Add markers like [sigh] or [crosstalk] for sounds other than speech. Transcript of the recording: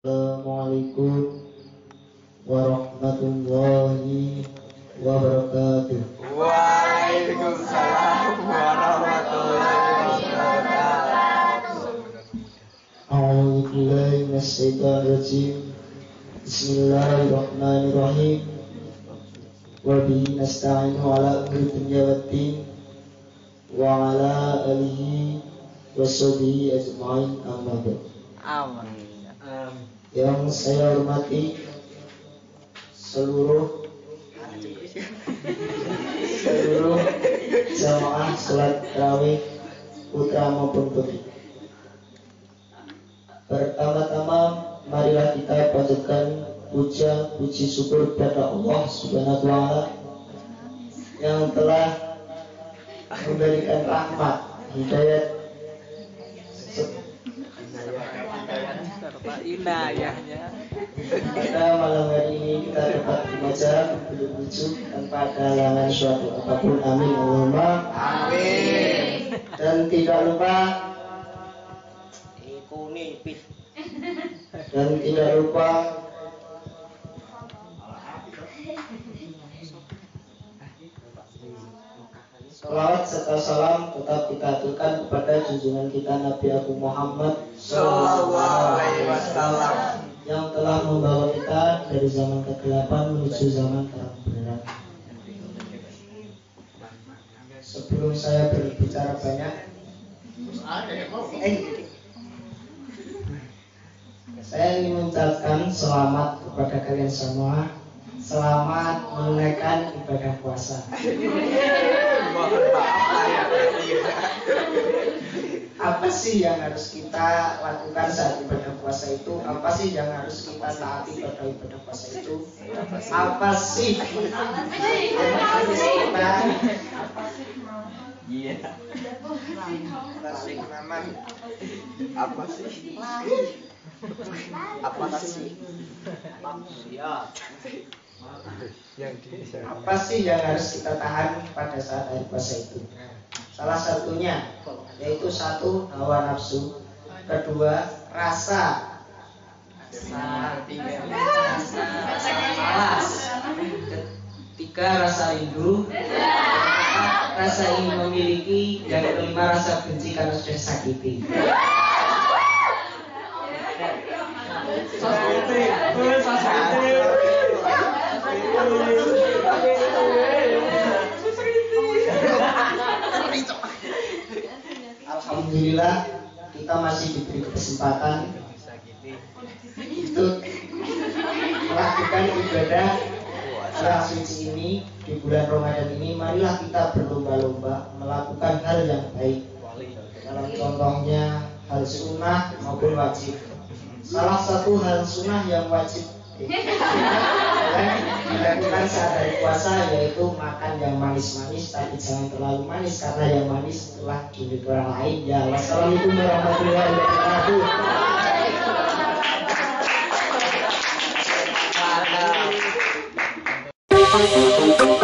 Assalamualaikum warahmatullahi wabarakatuh. Waalaikumsalam warahmatullahi wabarakatuh. A'udzu billahi minasyaitonir rajim. Bismillahirrahmanirrahim. Wa bihi nasta'inu ala umuri dunya waddin wa ala alihi wa sahbihi ajma'in amma ba'd. Amin. Yang saya hormati seluruh seluruh jamaah sholat tarawih putra maupun putri. Pertama-tama marilah kita panjatkan puja puji syukur kepada Allah Subhanahu wa taala yang telah memberikan rahmat hidayat Serta inayahnya. pada malam hari ini kita dapat membaca berlucu tanpa halangan suatu apa pun amin Allahumma Amin. dan tidak lupa Iku nipis. dan tidak lupa Salawat serta salam tetap kita aturkan kepada junjungan kita Nabi Abu Muhammad Sallallahu wasallam. yang telah membawa kita dari zaman kegelapan menuju zaman terang benderang. Sebelum saya berbicara banyak, saya ingin mengucapkan selamat kepada kalian semua. Selamat menunaikan ibadah puasa. Mohon maaf saya tidak. Apa sih yang harus kita lakukan saat ibadah puasa itu? Apa sih yang harus kita taati pada ibadah puasa itu? Apa sih kita Iya. Nasi maman. Apa sih? Apa sih? Yang di apa sih yang harus kita tahan pada saat hari puasa itu? Salah satunya yaitu satu hawa nafsu, kedua rasa. Malas, ketiga rasa rindu, rasa ingin memiliki, dan kelima rasa benci karena sudah sakiti. Alhamdulillah kita masih diberi kesempatan untuk melakukan ibadah bulan suci ini di bulan Ramadan ini. Marilah kita berlomba-lomba melakukan hal yang baik. Dalam contohnya hal sunnah maupun wajib. Salah satu hal sunnah yang wajib. dan [laughs] dilakukan saat hari puasa yaitu makan yang manis-manis tapi jangan terlalu manis karena yang manis telah diberi orang lain ya wassalamualaikum warahmatullahi wabarakatuh Ada.